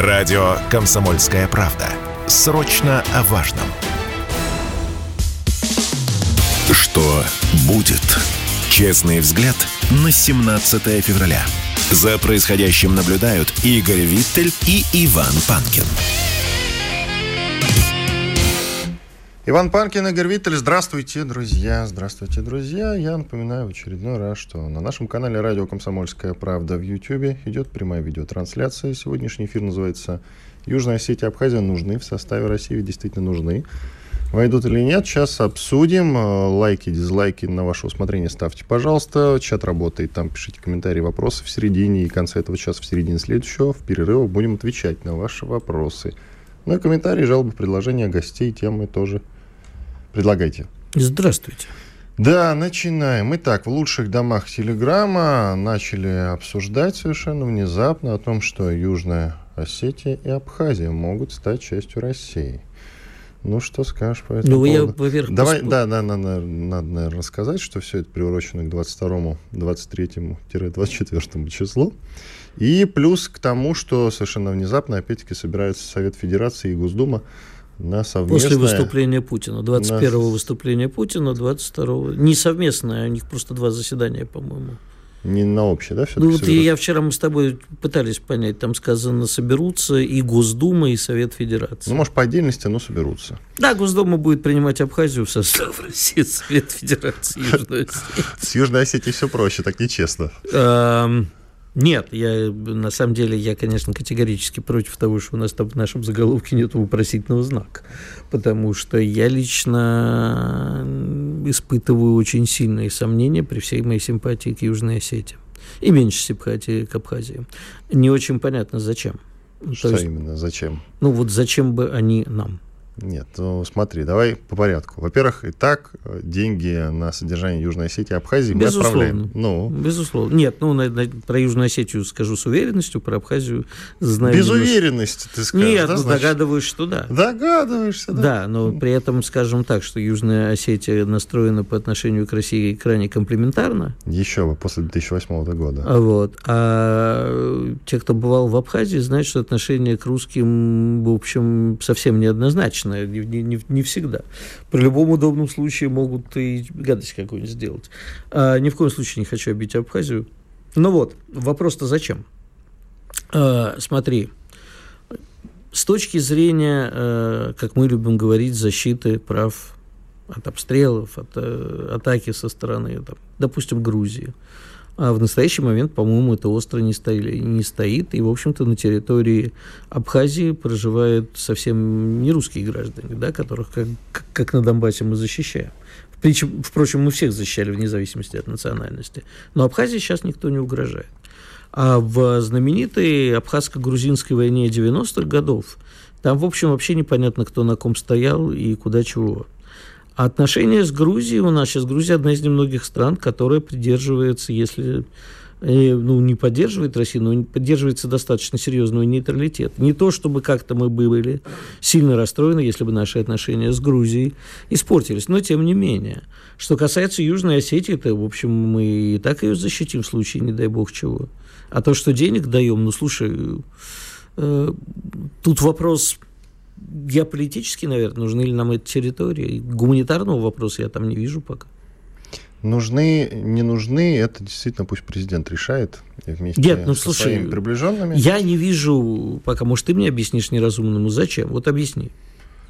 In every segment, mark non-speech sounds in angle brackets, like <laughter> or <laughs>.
Радио «Комсомольская правда». Срочно о важном. Что будет? Честный взгляд на 17 февраля. За происходящим наблюдают Игорь Виттель и Иван Панкин. Иван Панкин, Игорь Виттель. Здравствуйте, друзья. Здравствуйте, друзья. Я напоминаю в очередной раз, что на нашем канале «Радио Комсомольская правда» в YouTube идет прямая видеотрансляция. Сегодняшний эфир называется «Южная Осетия Абхазия нужны в составе России, действительно нужны». Войдут или нет, сейчас обсудим. Лайки, дизлайки на ваше усмотрение ставьте, пожалуйста. Чат работает, там пишите комментарии, вопросы в середине и конце этого часа, в середине следующего. В перерывах будем отвечать на ваши вопросы. Ну и комментарии, жалобы, предложения гостей, темы тоже предлагайте. Здравствуйте. Да, начинаем. Итак, в лучших домах Телеграма начали обсуждать совершенно внезапно о том, что Южная Осетия и Абхазия могут стать частью России. Ну, что скажешь по этому ну, поводу? Я, во-первых, Давай, да, да, надо, надо, наверное, рассказать, что все это приурочено к 22 23-24 числу. И плюс к тому, что совершенно внезапно, опять-таки, собирается Совет Федерации и Госдума на совместное... После выступления Путина. 21-го на... выступления Путина, 22-го. Не совместное, у них просто два заседания, по-моему. Не на общее, да? Ну, вот я вчера мы с тобой пытались понять, там сказано, соберутся и Госдума, и Совет Федерации. Ну, может, по отдельности, но соберутся. Да, Госдума будет принимать Абхазию в состав России, Совет Федерации, Южной Осетии. С Южной Осетией все проще, так нечестно. Нет, я на самом деле, я, конечно, категорически против того, что у нас там в нашем заголовке нет вопросительного знака, потому что я лично испытываю очень сильные сомнения при всей моей симпатии к Южной Осетии и меньше симпатии к Абхазии. Не очень понятно, зачем. Что есть, именно, зачем? Ну вот зачем бы они нам? Нет, ну смотри, давай по порядку. Во-первых, и так э, деньги на содержание Южной Осетии Абхазии мы Безусловно. отправляем. Ну. Безусловно. Нет, ну на, на, про Южную Осетию скажу с уверенностью, про Абхазию знаю. Без немножко... уверенности ты скажешь, Нет, да, ну, догадываюсь, что да. Догадываешься, да. Да, но при этом скажем так, что Южная Осетия настроена по отношению к России крайне комплементарно. Еще бы, после 2008 года. А вот. А те, кто бывал в Абхазии, знают, что отношение к русским, в общем, совсем неоднозначное не, не, не всегда. При любом удобном случае могут и гадость какую-нибудь сделать. А, ни в коем случае не хочу обидеть Абхазию. Ну вот, вопрос-то зачем? А, смотри, с точки зрения, а, как мы любим говорить, защиты прав от обстрелов, от а, атаки со стороны, допустим, Грузии, а в настоящий момент, по-моему, это остро не, стоили, не стоит. И, в общем-то, на территории Абхазии проживают совсем не русские граждане, да, которых, как, как на Донбассе, мы защищаем. Причем, впрочем, мы всех защищали вне зависимости от национальности. Но Абхазии сейчас никто не угрожает. А в знаменитой абхазско-грузинской войне 90-х годов там, в общем, вообще непонятно, кто на ком стоял и куда чего. А отношения с Грузией у нас сейчас Грузия одна из немногих стран, которая придерживается, если э, ну, не поддерживает Россию, но поддерживается достаточно серьезного нейтралитет. Не то, чтобы как-то мы были сильно расстроены, если бы наши отношения с Грузией испортились, но тем не менее. Что касается Южной Осетии, то, в общем, мы и так ее защитим в случае, не дай бог чего. А то, что денег даем, ну, слушай, э, тут вопрос геополитически, наверное, нужны ли нам эти территории. Гуманитарного вопроса я там не вижу пока. Нужны, не нужны, это действительно пусть президент решает вместе Нет, ну, со слушай, своими приближенными. Я не вижу, пока, может, ты мне объяснишь неразумному, зачем? Вот объясни.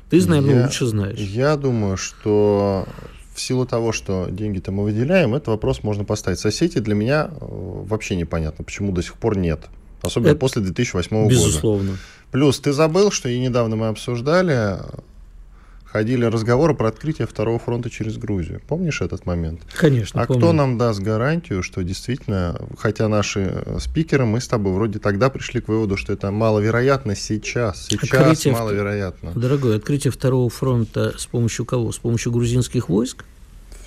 Ты, наверное, я, лучше знаешь. Я думаю, что в силу того, что деньги-то мы выделяем, этот вопрос можно поставить. Соседи для меня э, вообще непонятно, почему до сих пор нет. Особенно это после 2008 безусловно. года. Безусловно. Плюс ты забыл, что и недавно мы обсуждали, ходили разговоры про открытие второго фронта через Грузию. Помнишь этот момент? Конечно. А помню. кто нам даст гарантию, что действительно, хотя наши спикеры, мы с тобой вроде тогда пришли к выводу, что это маловероятно сейчас. Сейчас открытие маловероятно. Дорогой, открытие второго фронта с помощью кого? С помощью грузинских войск?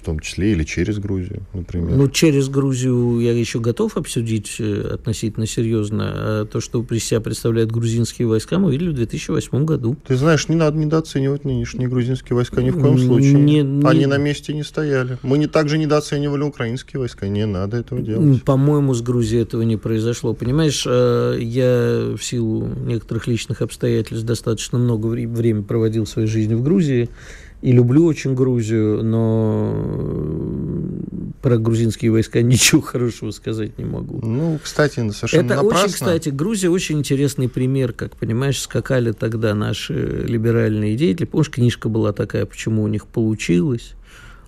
В том числе или через Грузию, например. Ну, через Грузию я еще готов обсудить э, относительно серьезно. А то, что при себя представляют грузинские войска, мы видели в 2008 году. Ты знаешь, не надо недооценивать нынешние грузинские войска ни в коем случае. Не, не... Они на месте не стояли. Мы не также недооценивали украинские войска. Не надо этого делать. По-моему, с Грузией этого не произошло. Понимаешь, э, я в силу некоторых личных обстоятельств достаточно много времени проводил в своей жизни в Грузии и люблю очень Грузию, но про грузинские войска <laughs> ничего хорошего сказать не могу. Ну, кстати, совершенно Это напрасно. очень, кстати, Грузия очень интересный пример, как, понимаешь, скакали тогда наши либеральные деятели. Помнишь, книжка была такая, почему у них получилось?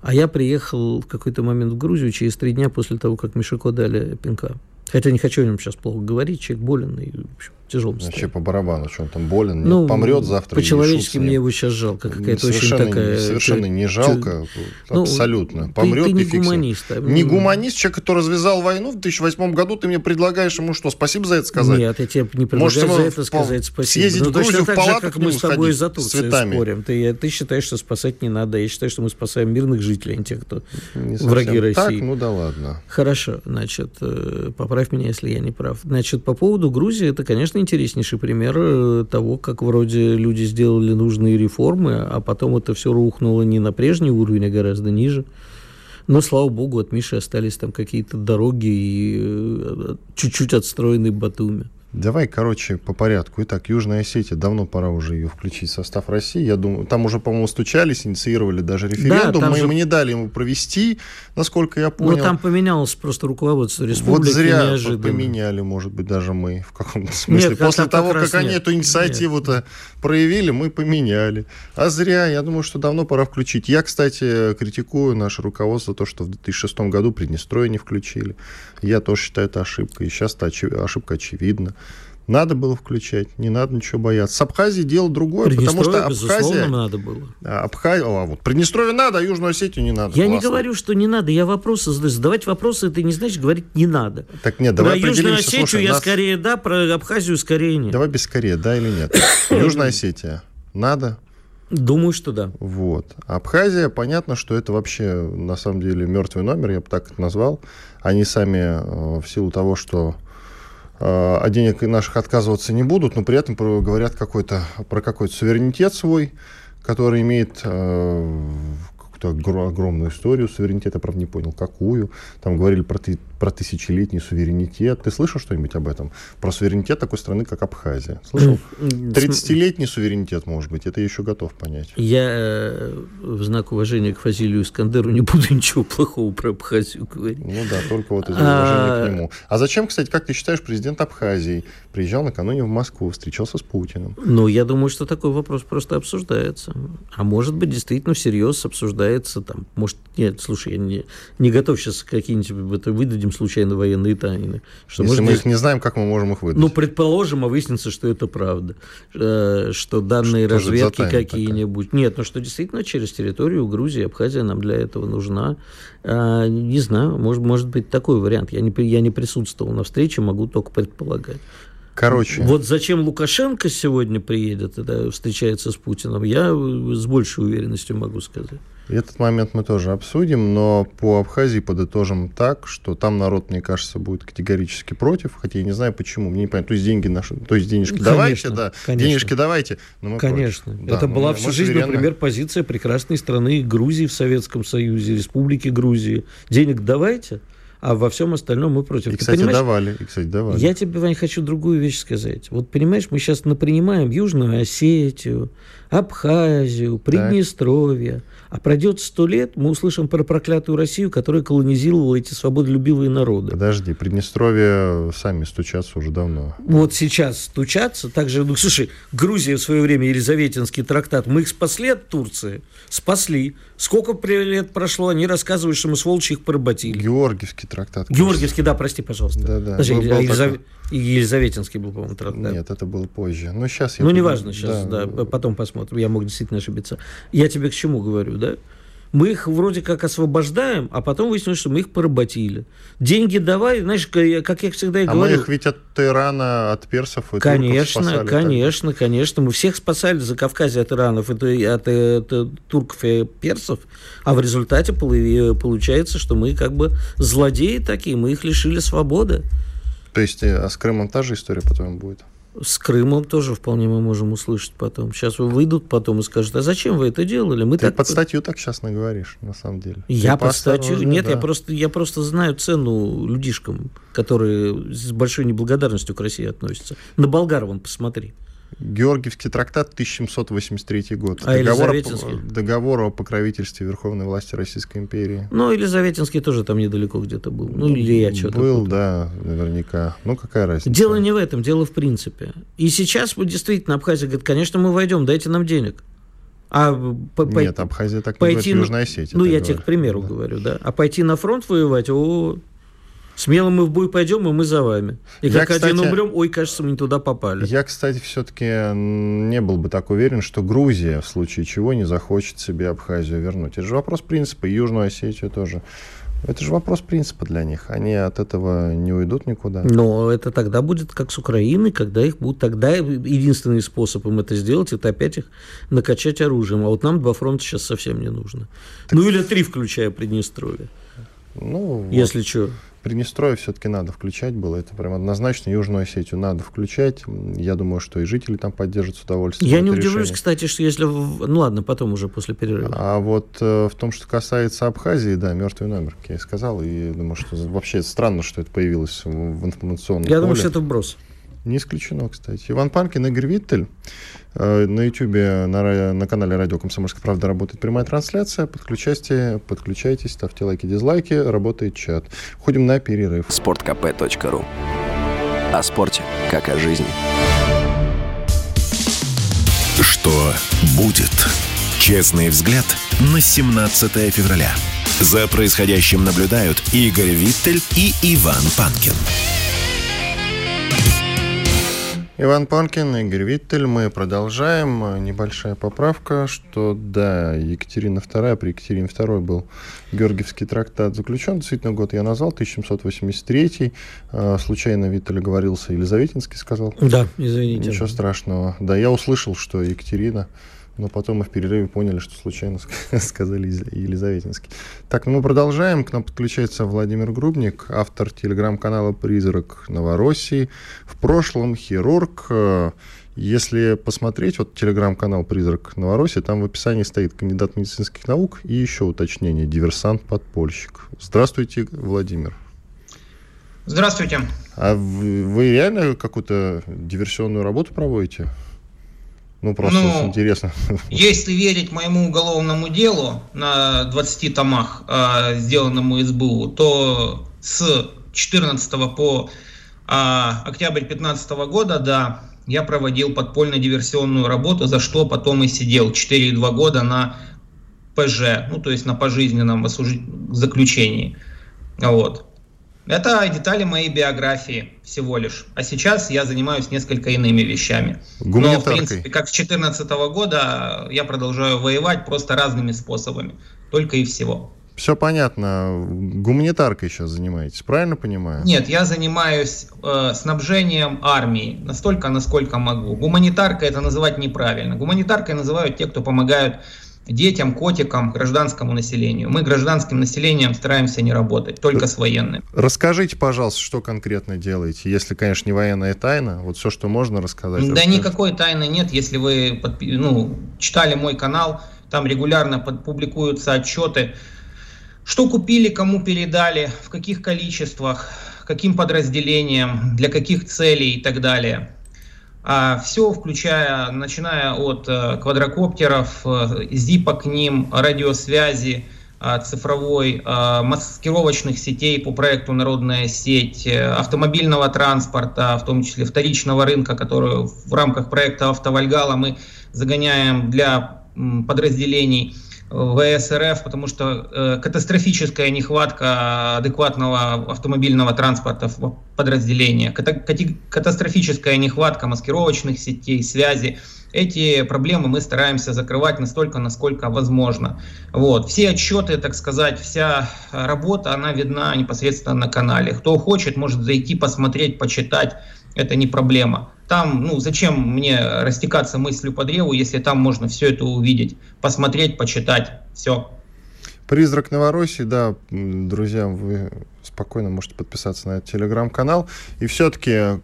А я приехал в какой-то момент в Грузию через три дня после того, как Мишико дали пинка. Хотя не хочу о нем сейчас плохо говорить, человек болен, и, в общем, тяжелом Вообще по барабану, что он там болен, ну, нет, помрет завтра. По-человечески мне его сейчас жалко, какая-то очень такая... Совершенно не жалко, ну, абсолютно. Помрет ты, ты не гуманист. А... Не гуманист, человек, который развязал войну в 2008 году, ты мне предлагаешь ему что, спасибо за это сказать? Нет, я тебе не предлагаю Может, за это сказать спасибо. Съездить ну, в Грузию в палату же, как мы с тобой за Турцию спорим. Ты, ты считаешь, что спасать не надо, я считаю, что мы спасаем мирных жителей, а не тех, кто не враги России. Так, ну да ладно. Хорошо, значит, э, поправь меня, если я не прав. Значит, по поводу Грузии, это, конечно, интереснейший пример э, того, как вроде люди сделали нужные реформы, а потом это все рухнуло не на прежний уровень, а гораздо ниже. Но, слава богу, от Миши остались там какие-то дороги и э, чуть-чуть отстроенный Батуми. Давай, короче, по порядку. Итак, Южная Осетия, давно пора уже ее включить в состав России. Я думаю, там уже, по-моему, стучались, инициировали даже референдум. Да, мы, же... мы не дали ему провести, насколько я понял. Ну, там поменялось просто руководство республики. Вот зря неожиданно. поменяли, может быть, даже мы в каком-то смысле. Нет, После того, как, как они нет. эту инициативу-то проявили, мы поменяли. А зря, я думаю, что давно пора включить. Я, кстати, критикую наше руководство, то, что в 2006 году Приднестровье не включили. Я тоже считаю это ошибкой. И сейчас эта ошибка очевидна. Надо было включать, не надо ничего бояться. С Абхазией дело другое, потому что Абхазия... надо было. Абхазия, а вот Приднестровье надо, а Южную Осетию не надо. Я Классно. не говорю, что не надо, я вопросы задаю. Задавать вопросы, это не значит говорить не надо. Так нет, давай Про Южную Осетию Слушай, я нас... скорее да, про Абхазию скорее нет. Давай без скорее, да или нет. <coughs> Южная Осетия надо? Думаю, что да. Вот. Абхазия, понятно, что это вообще на самом деле мертвый номер, я бы так это назвал. Они сами э, в силу того, что от а денег наших отказываться не будут, но при этом говорят какой-то, про какой-то суверенитет свой, который имеет э, какую-то огромную историю суверенитета, правда, не понял, какую. Там говорили про, ты, про тысячелетний суверенитет. Ты слышал что-нибудь об этом? Про суверенитет такой страны, как Абхазия. Слышал? 30-летний суверенитет, может быть, это я еще готов понять. Я э, в знак уважения к Фазилию Искандеру не буду ничего плохого про Абхазию говорить. Ну да, только вот из уважения а... к нему. А зачем, кстати, как ты считаешь, президент Абхазии приезжал накануне в Москву, встречался с Путиным? Ну, я думаю, что такой вопрос просто обсуждается. А может быть, действительно всерьез обсуждается там. Может, нет, слушай, я не, не готов сейчас какие-нибудь это выдадим случайно военные тайны. Что, Если может, мы их не знаем, как мы можем их выдать? Ну, предположим, а выяснится, что это правда. Э, что данные что разведки какие-нибудь... Нет, ну что действительно через территорию Грузии, Абхазия нам для этого нужна. А, не знаю, может, может быть такой вариант. Я не, я не присутствовал на встрече, могу только предполагать. Короче. Вот зачем Лукашенко сегодня приедет и встречается с Путиным, я с большей уверенностью могу сказать. Этот момент мы тоже обсудим, но по Абхазии подытожим так, что там народ, мне кажется, будет категорически против, хотя я не знаю почему, мне не понятно. То есть деньги наши, то есть денежки конечно, давайте, да, конечно. денежки давайте, но мы Конечно. Против. Это да, была мы, всю мы жизнь, суверенно... например, позиция прекрасной страны Грузии в Советском Союзе, Республики Грузии. Денег давайте, а во всем остальном мы против. И, кстати, давали. И, кстати, давали. Я тебе, Вань, хочу другую вещь сказать. Вот, понимаешь, мы сейчас напринимаем Южную Осетию, Абхазию, Приднестровье. Так. А пройдет сто лет, мы услышим про проклятую Россию, которая колонизировала эти свободолюбивые народы. Подожди, Приднестровье сами стучатся уже давно. Вот сейчас стучатся. Также, ну, слушай, Грузия в свое время, Елизаветинский трактат, мы их спасли от Турции? Спасли. Сколько лет прошло, они рассказывают, что мы, сволочи, их поработили. Георгиевский трактат. Георгиевский, да, прости, пожалуйста. Да, да. Подожди, Елизав... такой... Елизаветинский был, по-моему, трактат. Нет, это было позже. Но сейчас я... Ну, неважно сейчас, да, да, потом посмотрим. Я мог действительно ошибиться. Я тебе к чему говорю, да? Мы их вроде как освобождаем, а потом выяснилось, что мы их поработили. Деньги давай, знаешь, как я всегда и а говорю... мы их ведь от Ирана, от персов и Конечно, спасали, конечно, так. конечно. Мы всех спасали за Кавказе от иранов, от, от, от, от турков и персов, а в результате получается, что мы как бы злодеи такие, мы их лишили свободы. То есть э, а с Крымом та же история потом будет? С Крымом тоже вполне мы можем услышать потом. Сейчас выйдут потом и скажут, а зачем вы это делали? Мы Ты так... под статью так сейчас наговоришь, на самом деле. Я Ты под статью... Нет, да. я, просто, я просто знаю цену людишкам, которые с большой неблагодарностью к России относятся. На болгар вон посмотри. Георгиевский трактат 1783 год. А договор, Елизаветинский? договор о покровительстве Верховной власти Российской империи. Ну, Елизаветинский тоже там недалеко где-то был. Ну, или я что-то... Был, путаю. да, наверняка. Ну, какая разница? Дело не в этом, дело в принципе. И сейчас мы действительно, Абхазия говорит, конечно, мы войдем, дайте нам денег. А по, Нет, Абхазия так пойти, не говорит, Южная Осетия. Ну, я тебе к примеру да. говорю, да. А пойти на фронт воевать, о, Смело мы в бой пойдем, и мы за вами. И как я, один умрем, ой, кажется, мы не туда попали. Я, кстати, все-таки не был бы так уверен, что Грузия в случае чего не захочет себе Абхазию вернуть. Это же вопрос принципа, и Южную Осетию тоже. Это же вопрос принципа для них. Они от этого не уйдут никуда. Но это тогда будет как с Украиной, когда их будут... Тогда единственный способ им это сделать, это опять их накачать оружием. А вот нам два фронта сейчас совсем не нужно. Так... Ну или три, включая Приднестровье. Ну, Если вот. что. Приднестровье все-таки надо включать было. Это прям однозначно. Южную Осетию надо включать. Я думаю, что и жители там поддержат с удовольствием. Я не удивлюсь, решение. кстати, что если... Ну ладно, потом уже после перерыва. А вот э, в том, что касается Абхазии, да, мертвый номер, как я и сказал. И думаю, что вообще странно, что это появилось в, в информационном Я поле. думаю, что это вброс. Не исключено, кстати. Иван Панкин, Игорь Виттель. Э, на YouTube, на, на канале Радио Комсомольская правда работает прямая трансляция. Подключайте, подключайтесь, ставьте лайки, дизлайки, работает чат. Ходим на перерыв. Спорткп.ру О спорте, как о жизни. Что будет? Честный взгляд на 17 февраля. За происходящим наблюдают Игорь Виттель и Иван Панкин. Иван Панкин, Игорь Виттель. Мы продолжаем. Небольшая поправка, что да, Екатерина II, при Екатерине II был Георгиевский трактат заключен. Действительно, год я назвал, 1783. А, случайно Виттель оговорился, Елизаветинский сказал. Да, извините. Ничего страшного. Да, я услышал, что Екатерина но потом мы в перерыве поняли, что случайно <laughs> сказали Елизаветинский. Так, ну мы продолжаем. К нам подключается Владимир Грубник, автор телеграм-канала «Призрак Новороссии». В прошлом хирург. Если посмотреть, вот телеграм-канал «Призрак Новороссии», там в описании стоит кандидат медицинских наук и еще уточнение «диверсант-подпольщик». Здравствуйте, Владимир. Здравствуйте. А вы, вы реально какую-то диверсионную работу проводите? Ну, просто ну, интересно. Если верить моему уголовному делу на 20 томах, э, сделанному СБУ, то с 14 по э, октябрь 2015 года, да, я проводил подпольно-диверсионную работу, за что потом и сидел 4,2 года на ПЖ, ну, то есть на пожизненном заключении. Вот. Это детали моей биографии всего лишь. А сейчас я занимаюсь несколько иными вещами. Но, в принципе, как с 2014 года я продолжаю воевать просто разными способами. Только и всего. Все понятно. Гуманитаркой сейчас занимаетесь, правильно понимаю? Нет, я занимаюсь э, снабжением армии настолько, насколько могу. Гуманитаркой это называть неправильно. Гуманитаркой называют те, кто помогают детям, котикам, гражданскому населению. Мы гражданским населением стараемся не работать, только с военным. Расскажите, пожалуйста, что конкретно делаете, если, конечно, не военная тайна, вот все, что можно рассказать. Да расскажите. никакой тайны нет, если вы ну, читали мой канал, там регулярно публикуются отчеты, что купили, кому передали, в каких количествах, каким подразделениям, для каких целей и так далее. А все, включая, начиная от э, квадрокоптеров, э, зипа к ним, радиосвязи, э, цифровой, маскировочных сетей по проекту «Народная сеть», автомобильного транспорта, в том числе вторичного рынка, который в рамках проекта «Автовальгала» мы загоняем для подразделений ВСРФ, потому что э, катастрофическая нехватка адекватного автомобильного транспорта в подразделениях, ката катастрофическая нехватка маскировочных сетей, связи. эти проблемы мы стараемся закрывать настолько, насколько возможно. Вот. Все отчеты, так сказать, вся работа, она видна непосредственно на канале. Кто хочет, может зайти, посмотреть, почитать, это не проблема. Там, ну, зачем мне растекаться мыслью по древу, если там можно все это увидеть, посмотреть, почитать, все. Призрак Новороссии, да, друзья, вы спокойно можете подписаться на этот телеграм-канал. И все-таки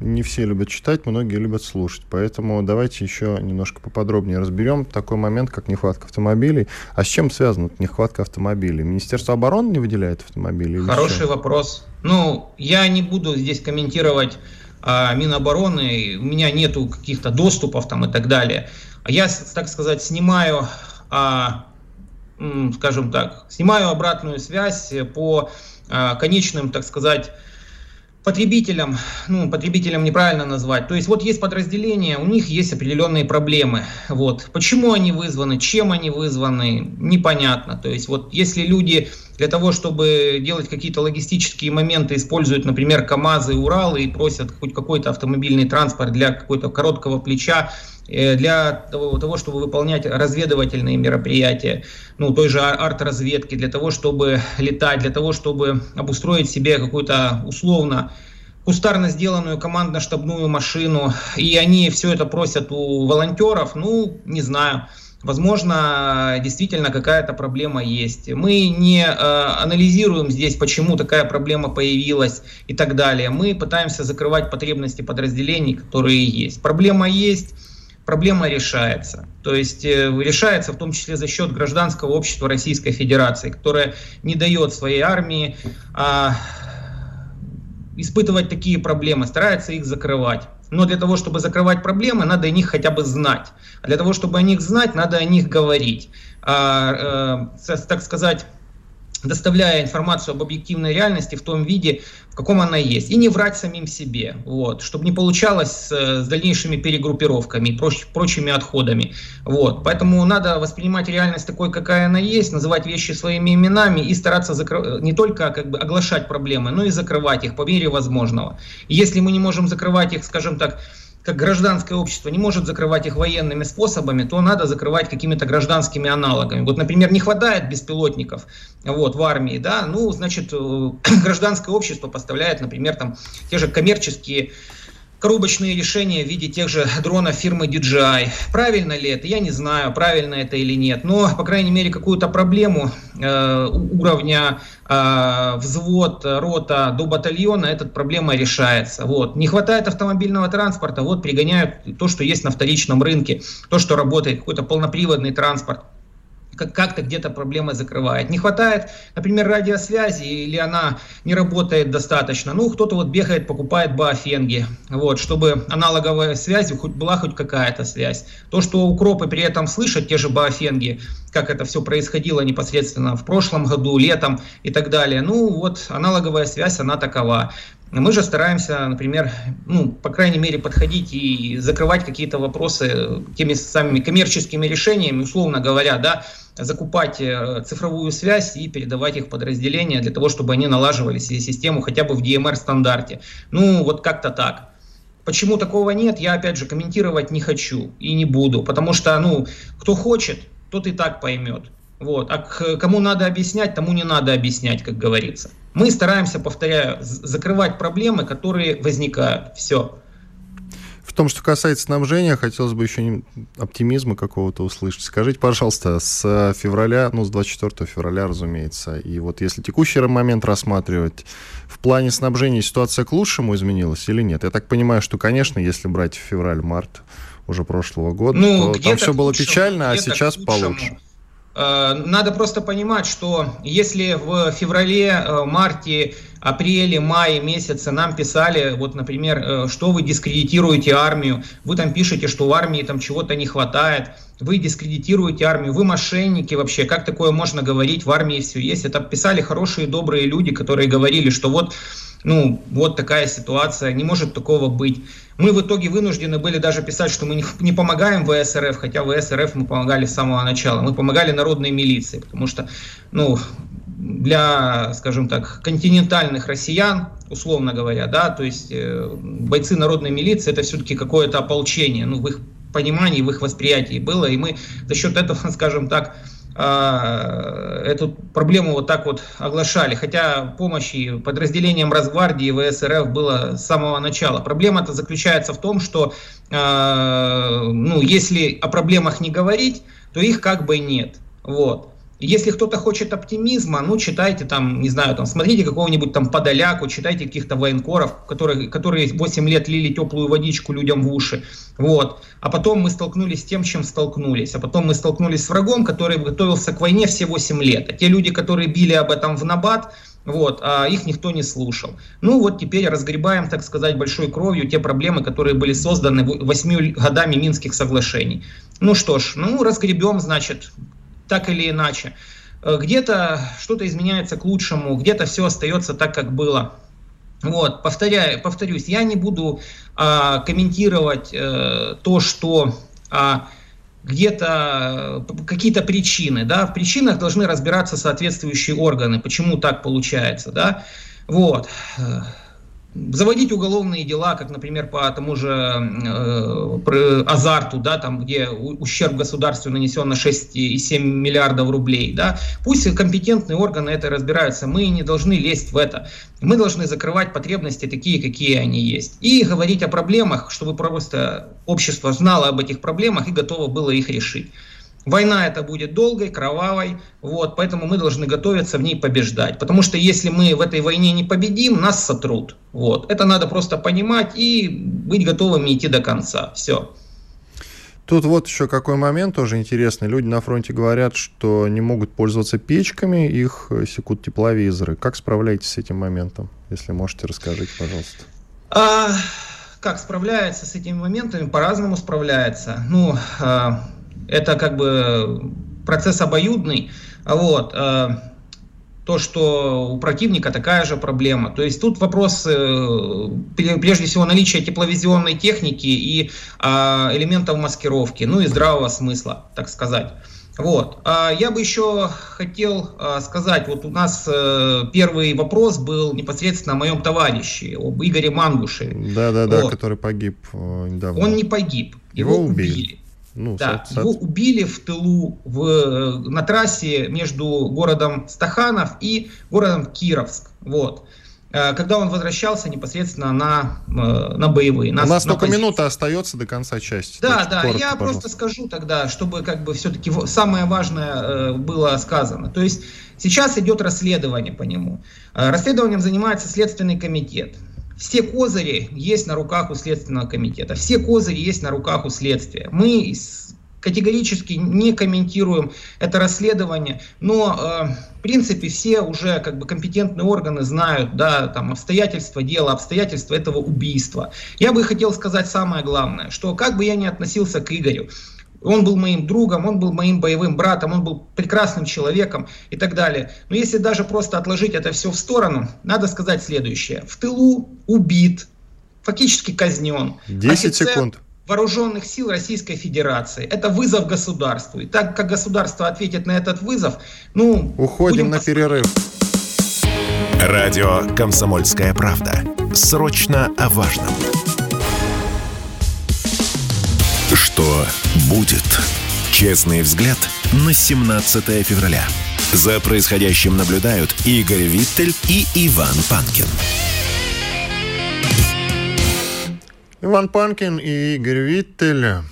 не все любят читать, многие любят слушать. Поэтому давайте еще немножко поподробнее разберем такой момент, как нехватка автомобилей. А с чем связана нехватка автомобилей? Министерство обороны не выделяет автомобили? Хороший вопрос. Ну, я не буду здесь комментировать Минобороны, у меня нету каких-то доступов там и так далее. Я, так сказать, снимаю а, скажем так, снимаю обратную связь по а, конечным, так сказать, потребителям, ну, потребителям неправильно назвать. То есть вот есть подразделения, у них есть определенные проблемы. Вот. Почему они вызваны, чем они вызваны, непонятно. То есть вот если люди для того, чтобы делать какие-то логистические моменты, используют, например, КАМАЗы, Уралы и просят хоть какой-то автомобильный транспорт для какого-то короткого плеча, Э, для того, чтобы выполнять разведывательные мероприятия, ну, той же арт-разведки, для того, чтобы летать, для того, чтобы обустроить себе какую-то условно кустарно сделанную командно-штабную машину, и они все это просят у волонтеров, ну, не знаю. Возможно, действительно какая-то проблема есть. Мы не э, анализируем здесь, почему такая проблема появилась и так далее. Мы пытаемся закрывать потребности подразделений, которые есть. Проблема есть, проблема решается. То есть э, решается в том числе за счет гражданского общества Российской Федерации, которое не дает своей армии а, испытывать такие проблемы, старается их закрывать. Но для того, чтобы закрывать проблемы, надо о них хотя бы знать. А для того, чтобы о них знать, надо о них говорить. А, э, так сказать, доставляя информацию об объективной реальности в том виде, в каком она есть, и не врать самим себе, вот, чтобы не получалось с, с дальнейшими перегруппировками и проч, прочими отходами. Вот. Поэтому надо воспринимать реальность такой, какая она есть, называть вещи своими именами и стараться закры... не только как бы оглашать проблемы, но и закрывать их по мере возможного. И если мы не можем закрывать их, скажем так, как гражданское общество не может закрывать их военными способами, то надо закрывать какими-то гражданскими аналогами. Вот, например, не хватает беспилотников вот, в армии, да, ну, значит, э, <clears throat> гражданское общество поставляет, например, там, те же коммерческие коробочные решения в виде тех же дронов фирмы DJI. Правильно ли это? Я не знаю, правильно это или нет. Но, по крайней мере, какую-то проблему э, уровня э, взвод, рота до батальона, эта проблема решается. Вот. Не хватает автомобильного транспорта, вот пригоняют то, что есть на вторичном рынке, то, что работает, какой-то полноприводный транспорт как-то где-то проблемы закрывает. Не хватает, например, радиосвязи, или она не работает достаточно. Ну, кто-то вот бегает, покупает баофенги, вот, чтобы аналоговая связь хоть была хоть какая-то связь. То, что укропы при этом слышат, те же баофенги, как это все происходило непосредственно в прошлом году, летом и так далее. Ну, вот аналоговая связь, она такова. Мы же стараемся, например, ну, по крайней мере, подходить и закрывать какие-то вопросы теми самыми коммерческими решениями, условно говоря, да, закупать э, цифровую связь и передавать их подразделения для того, чтобы они налаживали себе систему хотя бы в DMR стандарте. Ну, вот как-то так. Почему такого нет, я опять же комментировать не хочу и не буду, потому что, ну, кто хочет, тот и так поймет. Вот. А кому надо объяснять, тому не надо объяснять, как говорится. Мы стараемся, повторяю, закрывать проблемы, которые возникают. Все. В том, что касается снабжения, хотелось бы еще оптимизма какого-то услышать. Скажите, пожалуйста, с февраля, ну, с 24 февраля, разумеется, и вот если текущий момент рассматривать, в плане снабжения ситуация к лучшему изменилась или нет? Я так понимаю, что, конечно, если брать февраль-март уже прошлого года, ну, то там все было печально, а сейчас получше. Э, надо просто понимать, что если в феврале, э, марте, апреле, мае месяце нам писали, вот, например, э, что вы дискредитируете армию, вы там пишете, что в армии там чего-то не хватает, вы дискредитируете армию, вы мошенники вообще, как такое можно говорить, в армии все есть. Это писали хорошие, добрые люди, которые говорили, что вот ну, вот такая ситуация, не может такого быть. Мы в итоге вынуждены были даже писать, что мы не, помогаем ВСРФ, хотя ВСРФ мы помогали с самого начала. Мы помогали народной милиции, потому что, ну, для, скажем так, континентальных россиян, условно говоря, да, то есть э, бойцы народной милиции это все-таки какое-то ополчение, ну, в их понимании, в их восприятии было, и мы за счет этого, <laughs> скажем так, эту проблему вот так вот оглашали, хотя помощи подразделениям Росгвардии и ВСРФ было с самого начала. Проблема-то заключается в том, что а, ну, если о проблемах не говорить, то их как бы нет. Вот. Если кто-то хочет оптимизма, ну, читайте там, не знаю, там, смотрите какого-нибудь там Подоляку, читайте каких-то военкоров, которые, которые 8 лет лили теплую водичку людям в уши. Вот. А потом мы столкнулись с тем, чем столкнулись. А потом мы столкнулись с врагом, который готовился к войне все 8 лет. А те люди, которые били об этом в набат, вот, а их никто не слушал. Ну вот теперь разгребаем, так сказать, большой кровью те проблемы, которые были созданы восьми годами Минских соглашений. Ну что ж, ну разгребем, значит, так или иначе. Э, где-то что-то изменяется к лучшему, где-то все остается так, как было. Вот, повторяю, повторюсь, я не буду а, комментировать э, то, что а, где-то э, какие-то причины, да, в причинах должны разбираться соответствующие органы, почему так получается, да, вот заводить уголовные дела, как, например, по тому же э, азарту, да, там, где ущерб государству нанесен на 6,7 миллиардов рублей, да, пусть компетентные органы это разбираются, мы не должны лезть в это, мы должны закрывать потребности такие, какие они есть, и говорить о проблемах, чтобы просто общество знало об этих проблемах и готово было их решить. Война это будет долгой, кровавой, вот, поэтому мы должны готовиться в ней побеждать. Потому что если мы в этой войне не победим, нас сотрут. Вот. Это надо просто понимать и быть готовыми идти до конца. Все. Тут вот еще какой момент тоже интересный. Люди на фронте говорят, что не могут пользоваться печками, их секут тепловизоры. Как справляетесь с этим моментом? Если можете, расскажите, пожалуйста. А, как справляется с этими моментами? По-разному справляется. Ну, а, это как бы процесс обоюдный. Вот. Э, то, что у противника такая же проблема. То есть тут вопрос э, прежде всего наличия тепловизионной техники и а, элементов маскировки, ну и здравого смысла, так сказать. Вот. А я бы еще хотел а, сказать, вот у нас э, первый вопрос был непосредственно о моем товарище, об Игоре Мангуше. Да-да-да, вот. который погиб недавно. Он не погиб, его, его убили. убили. Ну, да, со, его убили в тылу в, на трассе между городом Стаханов и городом Кировск. Вот э, когда он возвращался непосредственно на, э, на боевые. На, У нас на только позиции. минута остается до конца части. Да, да, коротко, я пожалуйста. просто скажу тогда, чтобы как бы все-таки самое важное э, было сказано. То есть сейчас идет расследование по нему. Расследованием занимается Следственный комитет. Все козыри есть на руках у Следственного комитета, все козыри есть на руках у следствия. Мы категорически не комментируем это расследование, но э, в принципе все уже как бы компетентные органы знают, да, там обстоятельства дела, обстоятельства этого убийства. Я бы хотел сказать самое главное, что как бы я ни относился к Игорю, он был моим другом, он был моим боевым братом, он был прекрасным человеком и так далее. Но если даже просто отложить это все в сторону, надо сказать следующее. В тылу убит, фактически казнен. 10 секунд вооруженных сил Российской Федерации. Это вызов государству. И так как государство ответит на этот вызов, ну... Уходим на перерыв. Радио «Комсомольская правда». Срочно о важном. Что будет? Честный взгляд на 17 февраля. За происходящим наблюдают Игорь Виттель и Иван Панкин. Иван Панкин и Игорь Виттель.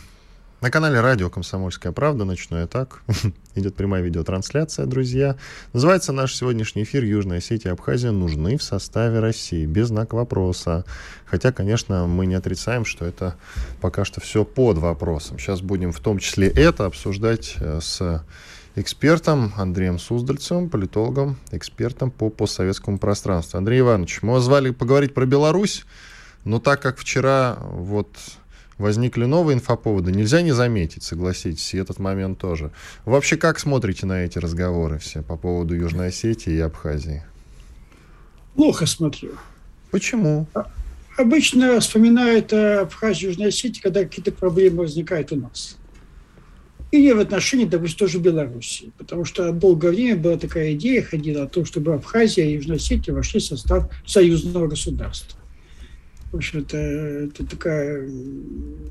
На канале радио «Комсомольская правда» ночной так. <laughs> Идет прямая видеотрансляция, друзья. Называется наш сегодняшний эфир «Южная Осетия и Абхазия нужны в составе России?» Без знака вопроса. Хотя, конечно, мы не отрицаем, что это пока что все под вопросом. Сейчас будем в том числе это обсуждать э, с экспертом Андреем Суздальцевым, политологом, экспертом по постсоветскому пространству. Андрей Иванович, мы вас звали поговорить про Беларусь, но так как вчера вот возникли новые инфоповоды, нельзя не заметить, согласитесь, и этот момент тоже. Вообще, как смотрите на эти разговоры все по поводу Южной Осетии и Абхазии? Плохо смотрю. Почему? Обычно вспоминают и Южной Осетии, когда какие-то проблемы возникают у нас. Или в отношении, допустим, тоже Белоруссии. Потому что долгое время была такая идея, ходила о том, чтобы Абхазия и Южная Осетия вошли в состав союзного государства. В общем-то, это такая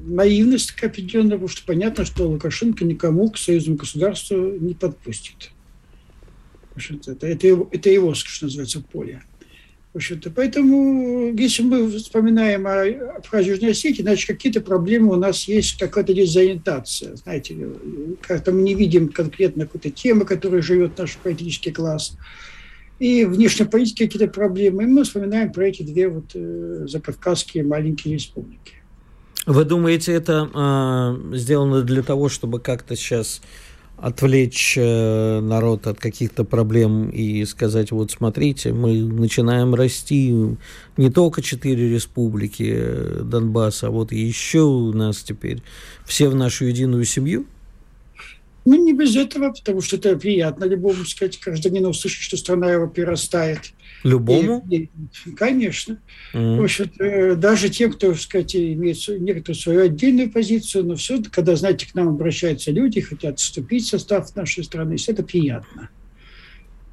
наивность такая определенная, потому что понятно, что Лукашенко никому к союзному государству не подпустит. В это, это, его, это его, что называется, поле. В общем-то, поэтому, если мы вспоминаем о Абхазии Южной Осетии, значит, какие-то проблемы у нас есть, какая-то дезориентация. Знаете, как-то мы не видим конкретно какой-то темы, которой живет наш политический класс. И внешней политики какие-то проблемы. И мы вспоминаем про эти две вот э, закавказские маленькие республики. Вы думаете, это э, сделано для того, чтобы как-то сейчас отвлечь э, народ от каких-то проблем и сказать, вот смотрите, мы начинаем расти, не только четыре республики э, Донбасса, а вот еще у нас теперь все в нашу единую семью? Ну, не без этого, потому что это приятно любому, сказать, гражданину услышать, что страна его перерастает. Любому? И, и, конечно. Mm-hmm. В общем, э, даже тем, кто, сказать, имеет некоторую свою отдельную позицию, но все, когда, знаете, к нам обращаются люди, хотят вступить в состав нашей страны, это приятно.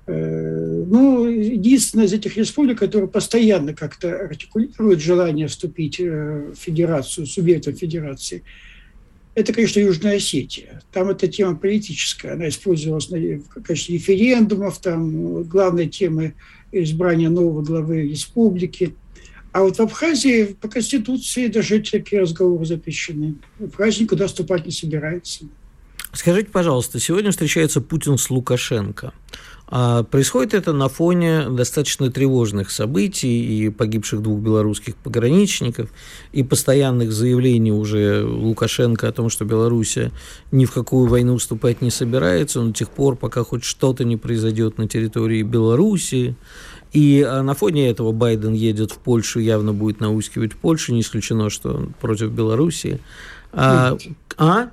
Э, ну, единственная из этих республик, которая постоянно как-то артикулирует желание вступить э, в федерацию, субъектом федерации – это, конечно, Южная Осетия. Там эта тема политическая. Она использовалась в качестве референдумов, там главной темы избрания нового главы республики. А вот в Абхазии по Конституции даже такие разговоры запрещены. Абхазия никуда вступать не собирается. Скажите, пожалуйста, сегодня встречается Путин с Лукашенко. А происходит это на фоне достаточно тревожных событий и погибших двух белорусских пограничников, и постоянных заявлений уже Лукашенко о том, что Беларусь ни в какую войну вступать не собирается, но до тех пор, пока хоть что-то не произойдет на территории Беларуси. И а, на фоне этого Байден едет в Польшу, явно будет наускивать Польшу, не исключено, что он против Беларуси. А? а?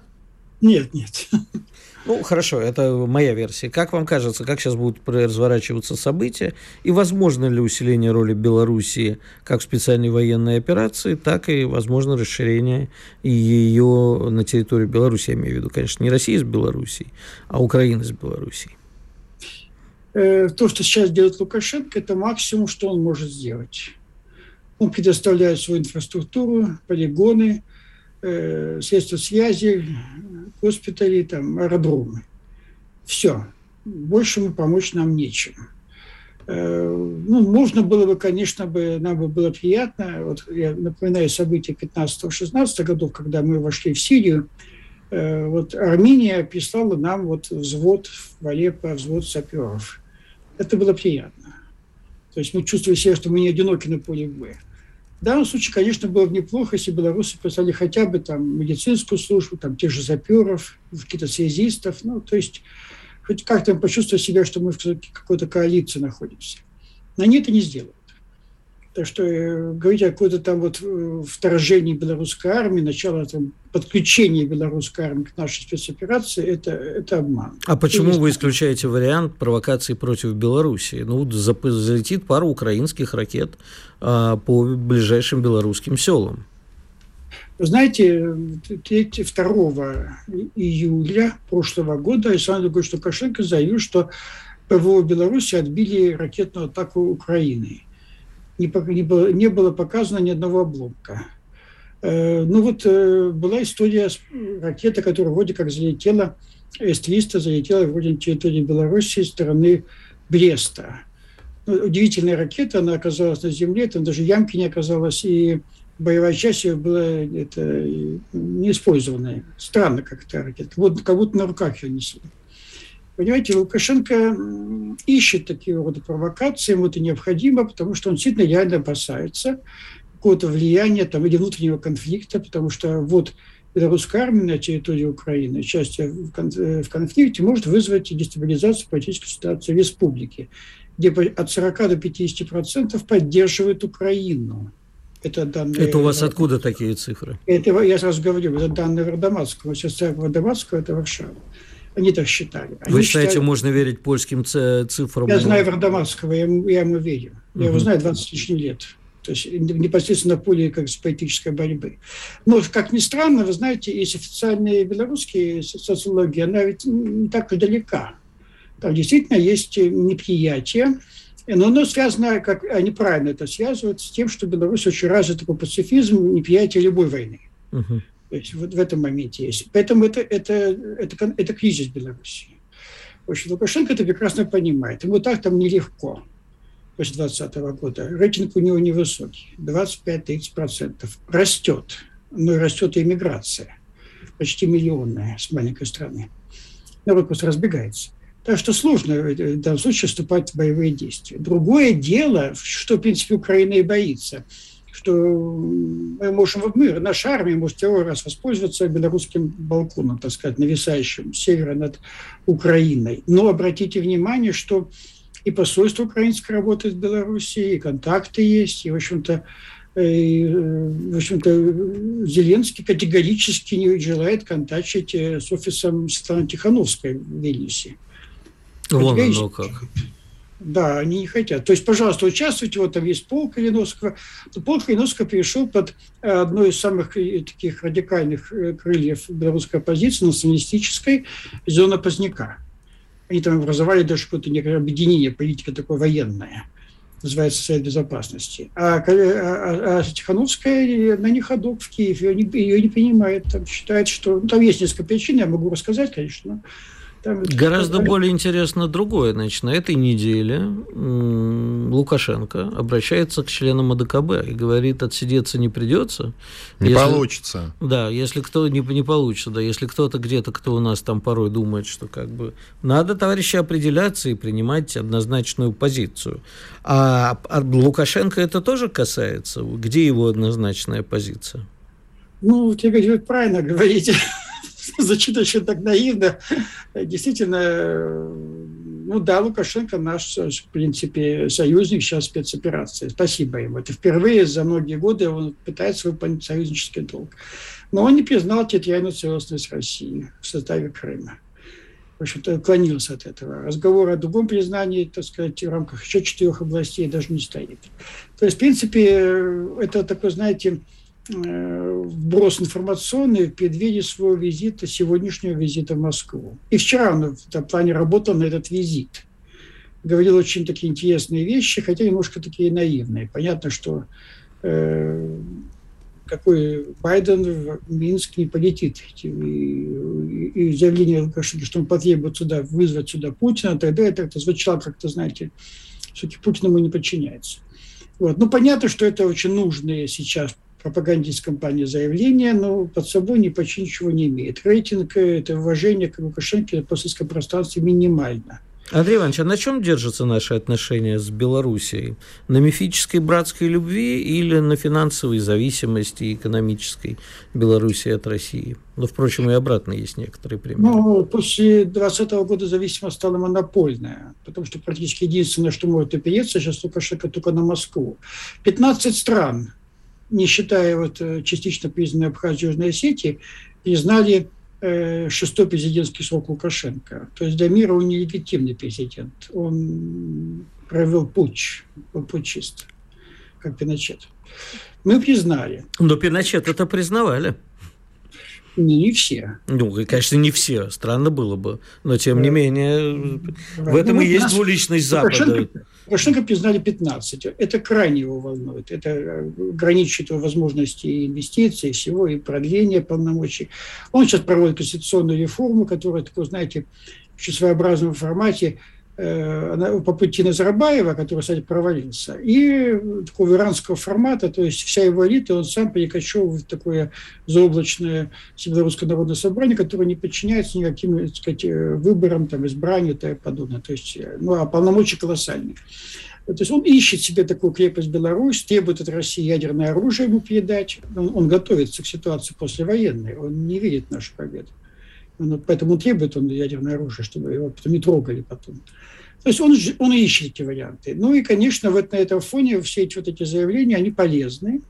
Нет, нет. Ну, хорошо, это моя версия. Как вам кажется, как сейчас будут разворачиваться события? И возможно ли усиление роли Белоруссии как в специальной военной операции, так и, возможно, расширение ее на территорию Беларуси, я имею в виду, конечно, не России с Белоруссией, а Украины с Белоруссией? Э, то, что сейчас делает Лукашенко, это максимум, что он может сделать. Он предоставляет свою инфраструктуру, полигоны, э, средства связи, госпитали, там, аэродромы. Все. Больше мы помочь нам нечем. Э, ну, можно было бы, конечно, бы, нам бы было приятно, вот я напоминаю события 15-16 годов, когда мы вошли в Сирию, э, вот Армения прислала нам вот взвод в Алеппо, взвод саперов. Это было приятно. То есть мы чувствовали себя, что мы не одиноки на поле боя. В данном случае, конечно, было бы неплохо, если белорусы послали хотя бы там медицинскую службу, там тех же заперов, каких-то связистов, ну, то есть хоть как-то почувствовать себя, что мы в какой-то коалиции находимся. Но они это не сделают. Так что э, говорить о какой-то там вот э, вторжении белорусской армии, начало там, подключения белорусской армии к нашей спецоперации, это, это обман. А почему вы исключаете вариант провокации против Белоруссии? Ну, залетит пара украинских ракет а, по ближайшим белорусским селам. Вы знаете, 2 июля прошлого года Александр Григорьевич Лукашенко заявил, что ПВО Беларуси отбили ракетную атаку Украины – не, не, было, не показано ни одного обломка. Э, ну вот э, была история ракеты, которая вроде как залетела, С-300 залетела вроде на территории Беларуси с стороны Бреста. Ну, удивительная ракета, она оказалась на земле, там даже ямки не оказалось, и боевая часть ее была это, неиспользованная. Странно как то ракета, вот как будто на руках ее несли. Понимаете, Лукашенко ищет такие рода провокации, ему это необходимо, потому что он действительно реально опасается какого-то влияния там, или внутреннего конфликта, потому что вот белорусская армия на территории Украины, участие в конфликте может вызвать дестабилизацию политической ситуации в республике, где от 40 до 50 процентов поддерживают Украину. Это, данные, это у вас откуда такие цифры? Это, я сразу говорю, это данные Вардаматского. Сейчас Вардаматского – это Варшава. Они так считали. Они Вы считаете, считали... можно верить польским цифрам? Я знаю Вардаманского, я, ему, я ему верю. Я его знаю 20 с лишним лет. То есть непосредственно на поле как с политической борьбы. Но, как ни странно, вы знаете, есть официальные белорусские социологии, она ведь не так уж далека. Там действительно есть неприятие Но оно связано, как они правильно это связывают, с тем, что Беларусь очень развит такой пацифизм, неприятие любой войны. Угу. То есть вот в этом моменте есть. Поэтому это, это, это, это кризис Беларуси. В общем, Лукашенко это прекрасно понимает. Ему так там нелегко после 2020 года. Рейтинг у него невысокий, 25-30%. Растет, но и растет и иммиграция, почти миллионная с маленькой страны. Народ просто разбегается. Так что сложно в данном случае вступать в боевые действия. Другое дело, что, в принципе, Украина и боится, что мы можем, мы, наша армия может второй раз воспользоваться белорусским балконом, так сказать, нависающим с севера над Украиной. Но обратите внимание, что и посольство украинское работает в Беларуси, и контакты есть, и, в общем-то, и, в общем-то, Зеленский категорически не желает контачить с офисом Светланы Тихановской в Вильнюсе. Вон оно как. Да, они не хотят. То есть, пожалуйста, участвуйте. Вот там есть Пол Калиновского. Пол Калиновского перешел под одной из самых э, таких радикальных э, крыльев белорусской оппозиции, националистической, зона Поздняка. Они там образовали даже какое-то некое объединение, политика такое военное называется Совет Безопасности. А, а, а, а Тихановская на них ходок в Киеве, ее не, ее не принимает. Там считает, что... Ну, там есть несколько причин, я могу рассказать, конечно, но там Гораздо это... более интересно другое. Значит, на этой неделе Лукашенко обращается к членам АДКБ и говорит, отсидеться не придется. Не если... получится. Да, если кто не, не получится, да, если кто-то где-то, кто у нас там порой думает, что как бы надо, товарищи, определяться и принимать однозначную позицию. А, а Лукашенко это тоже касается? Где его однозначная позиция? Ну, вы правильно говорите. <laughs> звучит очень так наивно. Действительно, ну да, Лукашенко наш, в принципе, союзник сейчас спецоперации. Спасибо ему. Это впервые за многие годы он пытается выполнить союзнический долг. Но он не признал территориальную целостность России в составе Крыма. В общем-то, уклонился от этого. Разговор о другом признании, так сказать, в рамках еще четырех областей даже не стоит. То есть, в принципе, это такой, знаете, вброс информационный в преддверии своего визита, сегодняшнего визита в Москву. И вчера он в этом плане работал на этот визит. Говорил очень такие интересные вещи, хотя немножко такие наивные. Понятно, что э, какой Байден в Минск не полетит. И, и, и заявление Лукашенко, что он потребует сюда, вызвать сюда Путина, тогда это, это звучало как-то, знаете, все-таки Путин ему не подчиняется. Вот. Ну, понятно, что это очень нужные сейчас пропагандистской кампании заявления, но под собой ни почти ничего не имеет. Рейтинг, э, это уважение к Лукашенко в постсоветском пространстве минимально. Андрей Иванович, а на чем держатся наши отношения с Белоруссией? На мифической братской любви или на финансовой зависимости экономической Белоруссии от России? Но, впрочем, и обратно есть некоторые примеры. Ну, после 2020 года зависимость стала монопольная, потому что практически единственное, что может опереться сейчас Лукашенко только на Москву. 15 стран не считая вот э, частично признанной Абхазии Южной Осетии, признали э, шестой президентский срок Лукашенко. То есть он нелегитимный президент. Он провел путь, был путчист, как Пиночет. Мы признали. Но Пиночет это признавали. Не, не все. Ну, конечно, не все. Странно было бы. Но, тем не менее, в этом ну, и есть двуличность Запада. Лукашенко признали 15. Это крайне его волнует. Это э, ограничивает его возможности инвестиций, всего, и продление полномочий. Он сейчас проводит конституционную реформу, которая, такой, знаете, в своеобразном формате по пути Назарбаева, который, кстати, провалился, и такого иранского формата, то есть вся его элита, он сам перекочевывает в такое заоблачное Белорусское народное собрание, которое не подчиняется никаким, так сказать, выборам, там, избранию и тому подобное. То есть, ну, а полномочия колоссальные. То есть он ищет себе такую крепость Беларусь, требует от России ядерное оружие ему передать. Он, он готовится к ситуации послевоенной, он не видит нашу победу. Он, поэтому требует он ядерное оружие, чтобы его потом не трогали потом. То есть он, он ищет эти варианты. Ну и, конечно, вот на этом фоне все эти вот эти заявления, они полезны.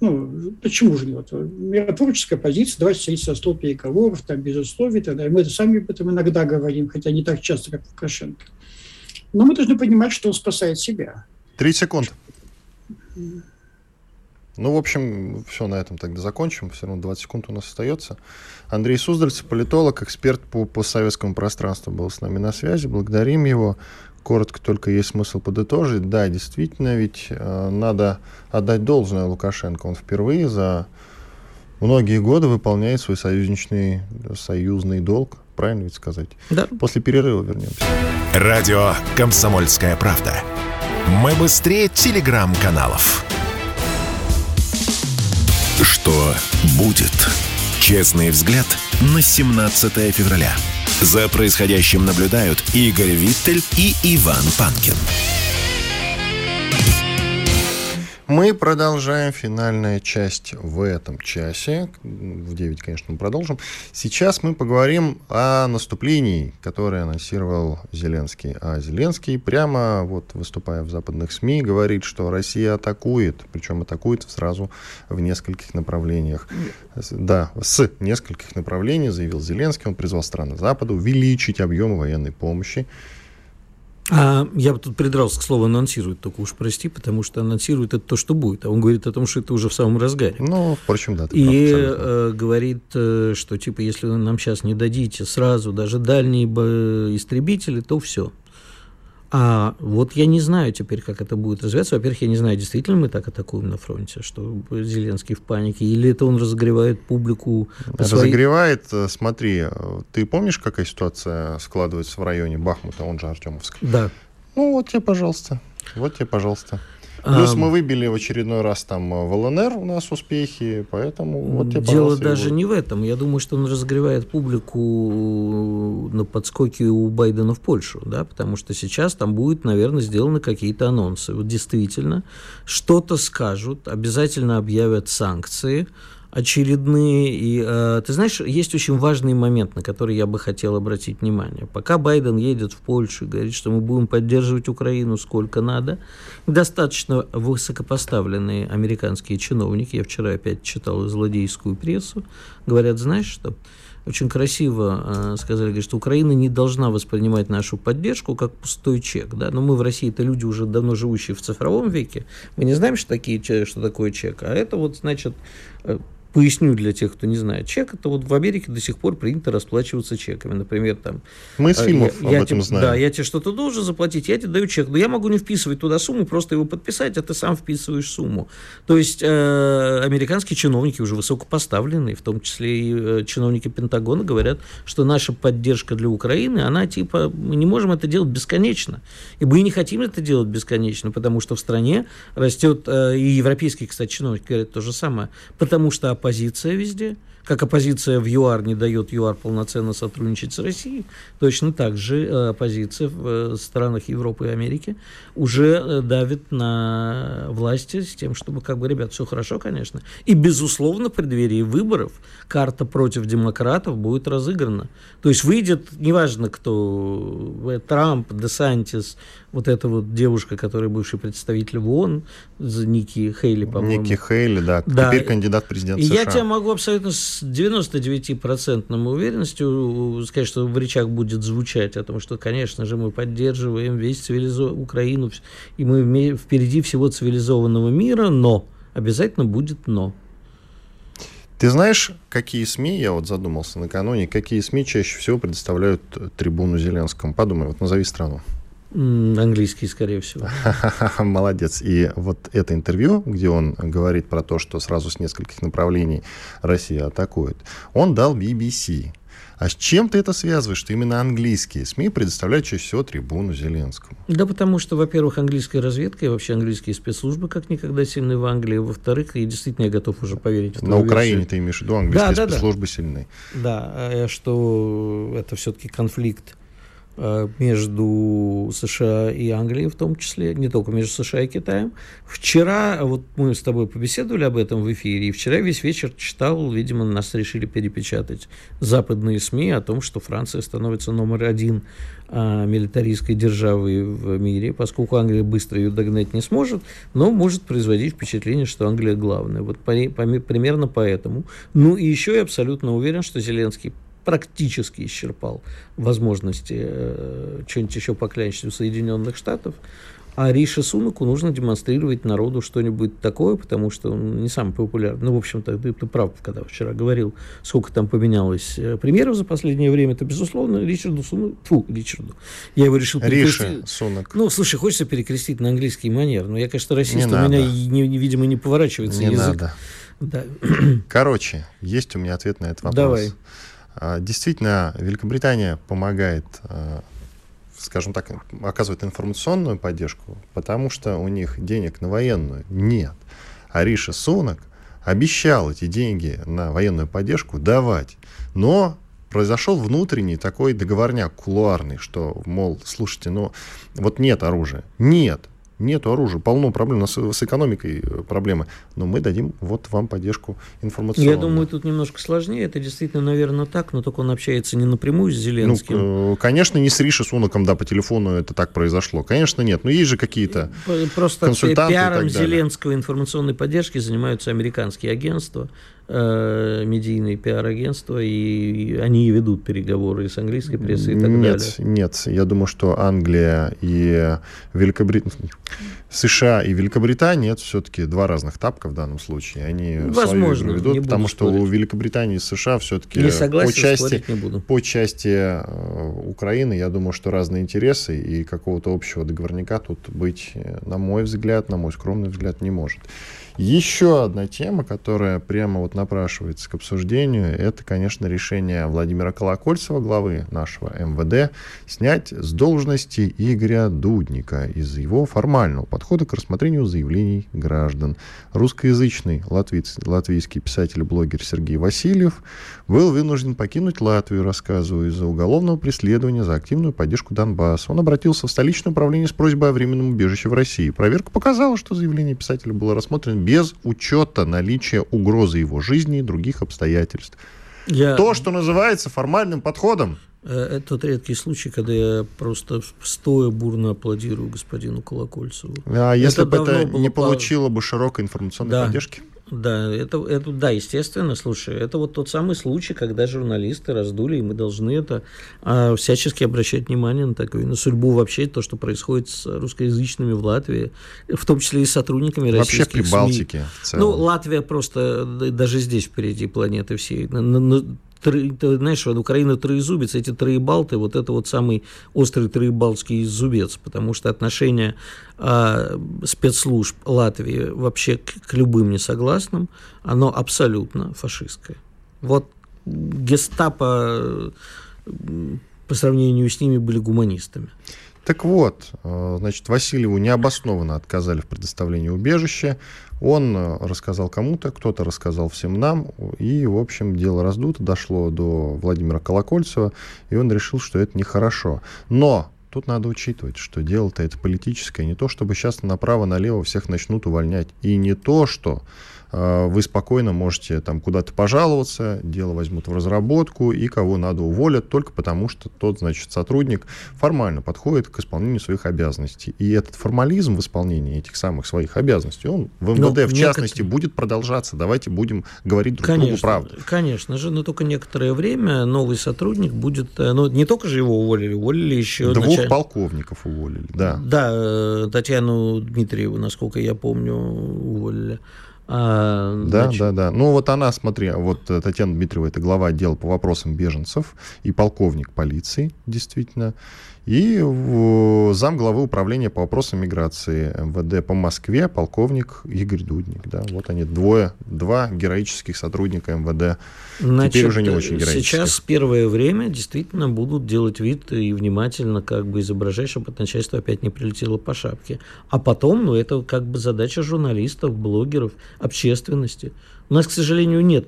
Ну, почему же нет? Миротворческая позиция, давайте садиться за стол переговоров, там, без условий, тогда. Мы это сами об этом иногда говорим, хотя не так часто, как Лукашенко. Но мы должны понимать, что он спасает себя. Три секунды. Ну, в общем, все на этом тогда закончим. Все равно 20 секунд у нас остается. Андрей Суздальцев, политолог, эксперт по постсоветскому пространству, был с нами на связи. Благодарим его. коротко только есть смысл подытожить. Да, действительно, ведь э, надо отдать должное Лукашенко. Он впервые за многие годы выполняет свой союзничный, союзный долг. Правильно ведь сказать? Да. После перерыва вернемся. Радио «Комсомольская правда». Мы быстрее телеграм-каналов. Что будет? Честный взгляд на 17 февраля. За происходящим наблюдают Игорь Виттель и Иван Панкин. Мы продолжаем финальная часть в этом часе. В 9, конечно, мы продолжим. Сейчас мы поговорим о наступлении, которое анонсировал Зеленский. А Зеленский прямо, вот выступая в западных СМИ, говорит, что Россия атакует, причем атакует сразу в нескольких направлениях. Да, с нескольких направлений, заявил Зеленский. Он призвал страны Запада увеличить объемы военной помощи а я бы тут придрался к слову анонсирует, только уж прости, потому что анонсирует это то, что будет, а он говорит о том, что это уже в самом разгаре. Ну, впрочем, да. И прав, э, говорит, э, что типа, если вы нам сейчас не дадите сразу даже дальние истребители, то все. А вот я не знаю теперь, как это будет развиваться. Во-первых, я не знаю, действительно мы так атакуем на фронте, что Зеленский в панике, или это он разогревает публику. Разогревает, своей... Э, смотри, ты помнишь, какая ситуация складывается в районе Бахмута, он же Артемовск? Да. Ну вот тебе, пожалуйста. Вот тебе, пожалуйста. Плюс мы выбили в очередной раз там э, в ЛНР у нас успехи, поэтому вот тебе, Дело даже не в этом. Я думаю, что он разогревает публику на подскоке у Байдена в Польшу, да, потому что сейчас там будет, наверное, сделаны какие-то анонсы. Вот действительно, что-то скажут, обязательно объявят санкции, очередные. И э, ты знаешь, есть очень важный момент, на который я бы хотел обратить внимание. Пока Байден едет в Польшу и говорит, что мы будем поддерживать Украину сколько надо, достаточно высокопоставленные американские чиновники, я вчера опять читал злодейскую прессу, говорят, знаешь что, очень красиво э, сказали, говорят, что Украина не должна воспринимать нашу поддержку как пустой чек. Да? Но мы в России это люди уже давно живущие в цифровом веке. Мы не знаем, что, такие, что такое чек. А это вот, значит, э, Поясню для тех, кто не знает. Чек это вот в Америке до сих пор принято расплачиваться чеками. Например, там... Мы из э, фильмов я, об я этом тебе, знаем. Да, я тебе что-то должен заплатить, я тебе даю чек. Но я могу не вписывать туда сумму, просто его подписать, а ты сам вписываешь сумму. То есть э, американские чиновники уже высокопоставленные, в том числе и э, чиновники Пентагона, говорят, что наша поддержка для Украины, она типа, мы не можем это делать бесконечно. И мы не хотим это делать бесконечно, потому что в стране растет, э, и европейские, кстати, чиновники говорят то же самое, потому что оппозиция везде. Как оппозиция в ЮАР не дает ЮАР полноценно сотрудничать с Россией, точно так же э, оппозиция в э, странах Европы и Америки уже э, давит на власти с тем, чтобы, как бы, ребят, все хорошо, конечно. И, безусловно, в преддверии выборов карта против демократов будет разыграна. То есть выйдет, неважно кто, Трамп, Десантис, вот эта вот девушка, которая бывший представитель в ООН, Ники Хейли, по-моему. Ники Хейли, да, да. теперь кандидат в президент США. Я тебе могу абсолютно с 99% уверенностью сказать, что в речах будет звучать о том, что, конечно же, мы поддерживаем весь цивилизо... Украину, и мы впереди всего цивилизованного мира, но обязательно будет но. Ты знаешь, какие СМИ, я вот задумался накануне, какие СМИ чаще всего предоставляют трибуну Зеленскому? Подумай, вот назови страну. Английский, скорее всего. <laughs> Молодец. И вот это интервью, где он говорит про то, что сразу с нескольких направлений Россия атакует, он дал BBC. А с чем ты это связываешь, что именно английские СМИ предоставляют чаще всего трибуну Зеленскому? Да потому что, во-первых, английская разведка и вообще английские спецслужбы как никогда сильны в Англии. Во-вторых, и действительно я готов уже поверить в На Украине версию. ты имеешь в виду английские да, спецслужбы да. сильны? Да, э, что это все-таки конфликт между США и Англией в том числе, не только между США и Китаем. Вчера, вот мы с тобой побеседовали об этом в эфире, и вчера весь вечер читал, видимо, нас решили перепечатать западные СМИ о том, что Франция становится номер один а, милитаристской державой в мире, поскольку Англия быстро ее догнать не сможет, но может производить впечатление, что Англия главная. Вот по, по, примерно поэтому. Ну и еще я абсолютно уверен, что Зеленский практически исчерпал возможности э, что-нибудь еще поклянчить у Соединенных Штатов. А Рише Сунаку нужно демонстрировать народу что-нибудь такое, потому что он не самый популярный. Ну, в общем-то, ты, ты прав, когда вчера говорил, сколько там поменялось э, премьеров за последнее время, это, безусловно, Ричарду Сунаку... Фу, Ричарду. Я его решил перекрестить. Рише Сунак. Ну, слушай, хочется перекрестить на английский манер, но я, конечно, расист, не у меня, не, не, видимо, не поворачивается не язык. Надо. Да. Короче, есть у меня ответ на этот вопрос. Давай. А, действительно, Великобритания помогает а, скажем так, оказывает информационную поддержку, потому что у них денег на военную нет. А Риша Сунак обещал эти деньги на военную поддержку давать. Но произошел внутренний такой договорняк кулуарный, что, мол, слушайте, ну вот нет оружия. Нет нет оружия, полно проблем, нас с экономикой э, проблемы, но мы дадим вот вам поддержку информационную. Я думаю, тут немножко сложнее, это действительно, наверное, так, но только он общается не напрямую с Зеленским. Ну, конечно, не с Риши Сунаком, да, по телефону это так произошло, конечно, нет, но есть же какие-то Просто консультанты пиаром Зеленского информационной поддержки занимаются американские агентства, медийные пиар-агентства, и они ведут переговоры с английской прессой и так нет, далее. Нет, я думаю, что Англия и Великобритания, США и Великобритания это все-таки два разных тапка в данном случае. Они Возможно, свою игру ведут, потому что у Великобритании и США все-таки не согласен, по части, не буду. по части э, Украины, я думаю, что разные интересы и какого-то общего договорника тут быть, э, на мой взгляд, на мой скромный взгляд, не может. Еще одна тема, которая прямо вот напрашивается к обсуждению, это, конечно, решение Владимира Колокольцева, главы нашего МВД, снять с должности Игоря Дудника из-за его формального подхода к рассмотрению заявлений граждан. Русскоязычный латвийский писатель и блогер Сергей Васильев был вынужден покинуть Латвию, рассказывая, из-за уголовного преследования за активную поддержку Донбасса. Он обратился в столичное управление с просьбой о временном убежище в России. Проверка показала, что заявление писателя было рассмотрено без учета наличия угрозы его жизни и других обстоятельств. Я... То, что называется формальным подходом. Это тот редкий случай, когда я просто стоя бурно аплодирую господину Колокольцеву. А если бы это не получило бы широкой информационной да. поддержки? Да, это, это, да, естественно, слушай, это вот тот самый случай, когда журналисты раздули, и мы должны это а, всячески обращать внимание на такое, на судьбу вообще, то, что происходит с русскоязычными в Латвии, в том числе и с сотрудниками вообще российских Вообще при СМИ. Ну, Латвия просто даже здесь впереди планеты всей. На, на, ты знаешь, Украина троезубец, эти троебалты, вот это вот самый острый троебалтский зубец, потому что отношение э, спецслужб Латвии вообще к, к любым несогласным, оно абсолютно фашистское. Вот гестапо по сравнению с ними были гуманистами. Так вот, э, значит, Васильеву необоснованно отказали в предоставлении убежища. Он э, рассказал кому-то, кто-то рассказал всем нам, и, в общем, дело раздуто, дошло до Владимира Колокольцева, и он решил, что это нехорошо. Но Тут надо учитывать, что дело-то это политическое, не то, чтобы сейчас направо-налево всех начнут увольнять, и не то, что вы спокойно можете там куда-то пожаловаться, дело возьмут в разработку, и кого надо уволят только потому, что тот, значит, сотрудник формально подходит к исполнению своих обязанностей. И этот формализм в исполнении этих самых своих обязанностей, он в МВД, но в некотор... частности, будет продолжаться. Давайте будем говорить друг конечно, другу правду. Конечно же, но только некоторое время новый сотрудник будет, э, ну, не только же его уволили, уволили еще... Двух началь... полковников уволили, да. Да, э, Татьяну Дмитриеву, насколько я помню, уволили. А, да, значит... да, да. Ну вот она, смотри, вот э, Татьяна Дмитриева, это глава отдела по вопросам беженцев и полковник полиции, действительно и зам главы управления по вопросам миграции МВД по Москве, полковник Игорь Дудник. Да, вот они, двое, два героических сотрудника МВД. Значит, Теперь уже не очень героических. Сейчас первое время действительно будут делать вид и внимательно как бы изображать, чтобы от начальства опять не прилетело по шапке. А потом, ну, это как бы задача журналистов, блогеров, общественности. У нас, к сожалению, нет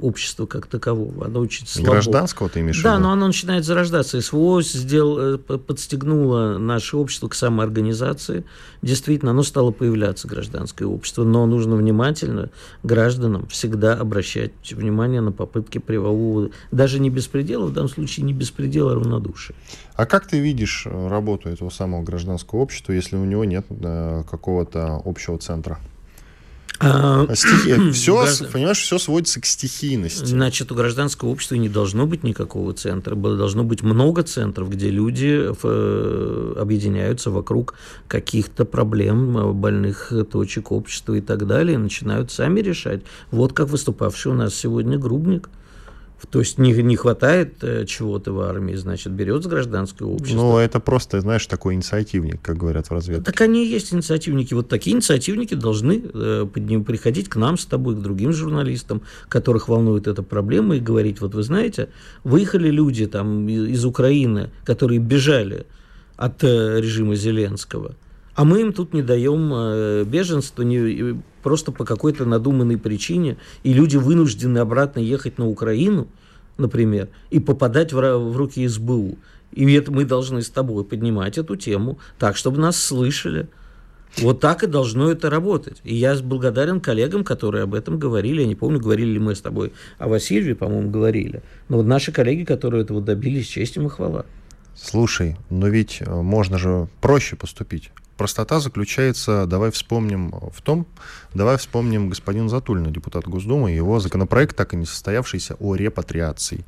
общества как такового. Оно очень слабо. Гражданского ты имеешь Да, но оно начинает зарождаться. СВО сделал, э, подстегнуло наше общество к самоорганизации. Действительно, оно стало появляться, гражданское общество. Но нужно внимательно гражданам всегда обращать внимание на попытки привового, даже не беспредела, в данном случае не беспредела, а равнодушия. А как ты видишь э, работу этого самого гражданского общества, если у него нет э, какого-то общего центра? А, Стихи... <clears throat> все, граждан... понимаешь, все сводится к стихийности. Значит, у гражданского общества не должно быть никакого центра. Должно быть много центров, где люди э, объединяются вокруг каких-то проблем, э, больных точек общества и так далее, и начинают сами решать. Вот как выступавший у нас сегодня Грубник. То есть не, не хватает э, чего-то в армии, значит, берет с гражданского общества. Ну, это просто, знаешь, такой инициативник, как говорят в разведке. Так они и есть инициативники. Вот такие инициативники должны э, приходить к нам с тобой, к другим журналистам, которых волнует эта проблема, и говорить, вот вы знаете, выехали люди там из Украины, которые бежали от э, режима Зеленского, а мы им тут не даем э, беженство не, просто по какой-то надуманной причине, и люди вынуждены обратно ехать на Украину, например, и попадать в, в руки СБУ. И это мы должны с тобой поднимать эту тему так, чтобы нас слышали. Вот так и должно это работать. И я благодарен коллегам, которые об этом говорили. Я не помню, говорили ли мы с тобой о Васильеве, по-моему, говорили. Но вот наши коллеги, которые этого добились, честь им и хвала. Слушай, но ведь э, можно же проще поступить простота заключается, давай вспомним в том, давай вспомним господина Затулина, депутат Госдумы, его законопроект, так и не состоявшийся, о репатриации.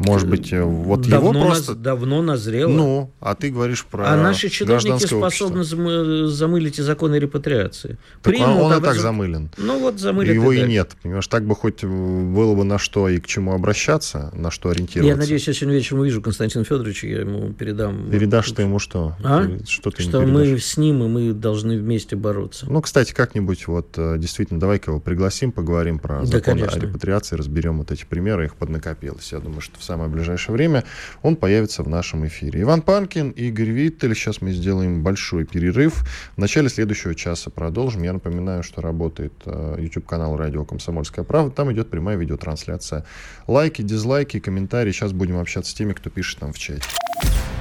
Может быть, э, вот давно его просто... Наз, давно назрело. Ну, а ты говоришь про А наши чиновники способны общество. замылить и законы репатриации. Так Примут, он, он и так замылен. Ну вот замылит Его и, и нет. Понимаешь, так бы хоть было бы на что и к чему обращаться, на что ориентироваться. Я надеюсь, я сегодня вечером увижу Константина Федоровича, я ему передам... Передашь ты ему что? А? Что ты Что мы с ним, и мы должны вместе бороться. Ну, кстати, как-нибудь вот э, действительно, давай-ка его пригласим, поговорим про да, закон конечно. о репатриации, разберем вот эти примеры, их поднакопилось. Я думаю, что в самое ближайшее время он появится в нашем эфире. Иван Панкин, Игорь Виттель. Сейчас мы сделаем большой перерыв. В начале следующего часа продолжим. Я напоминаю, что работает э, YouTube-канал «Радио Комсомольская правда». Там идет прямая видеотрансляция. Лайки, дизлайки, комментарии. Сейчас будем общаться с теми, кто пишет нам в чате.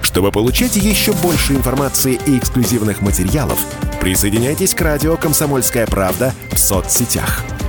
Чтобы получать еще больше информации и эксклюзивных материалов, присоединяйтесь к радио «Комсомольская правда» в соцсетях –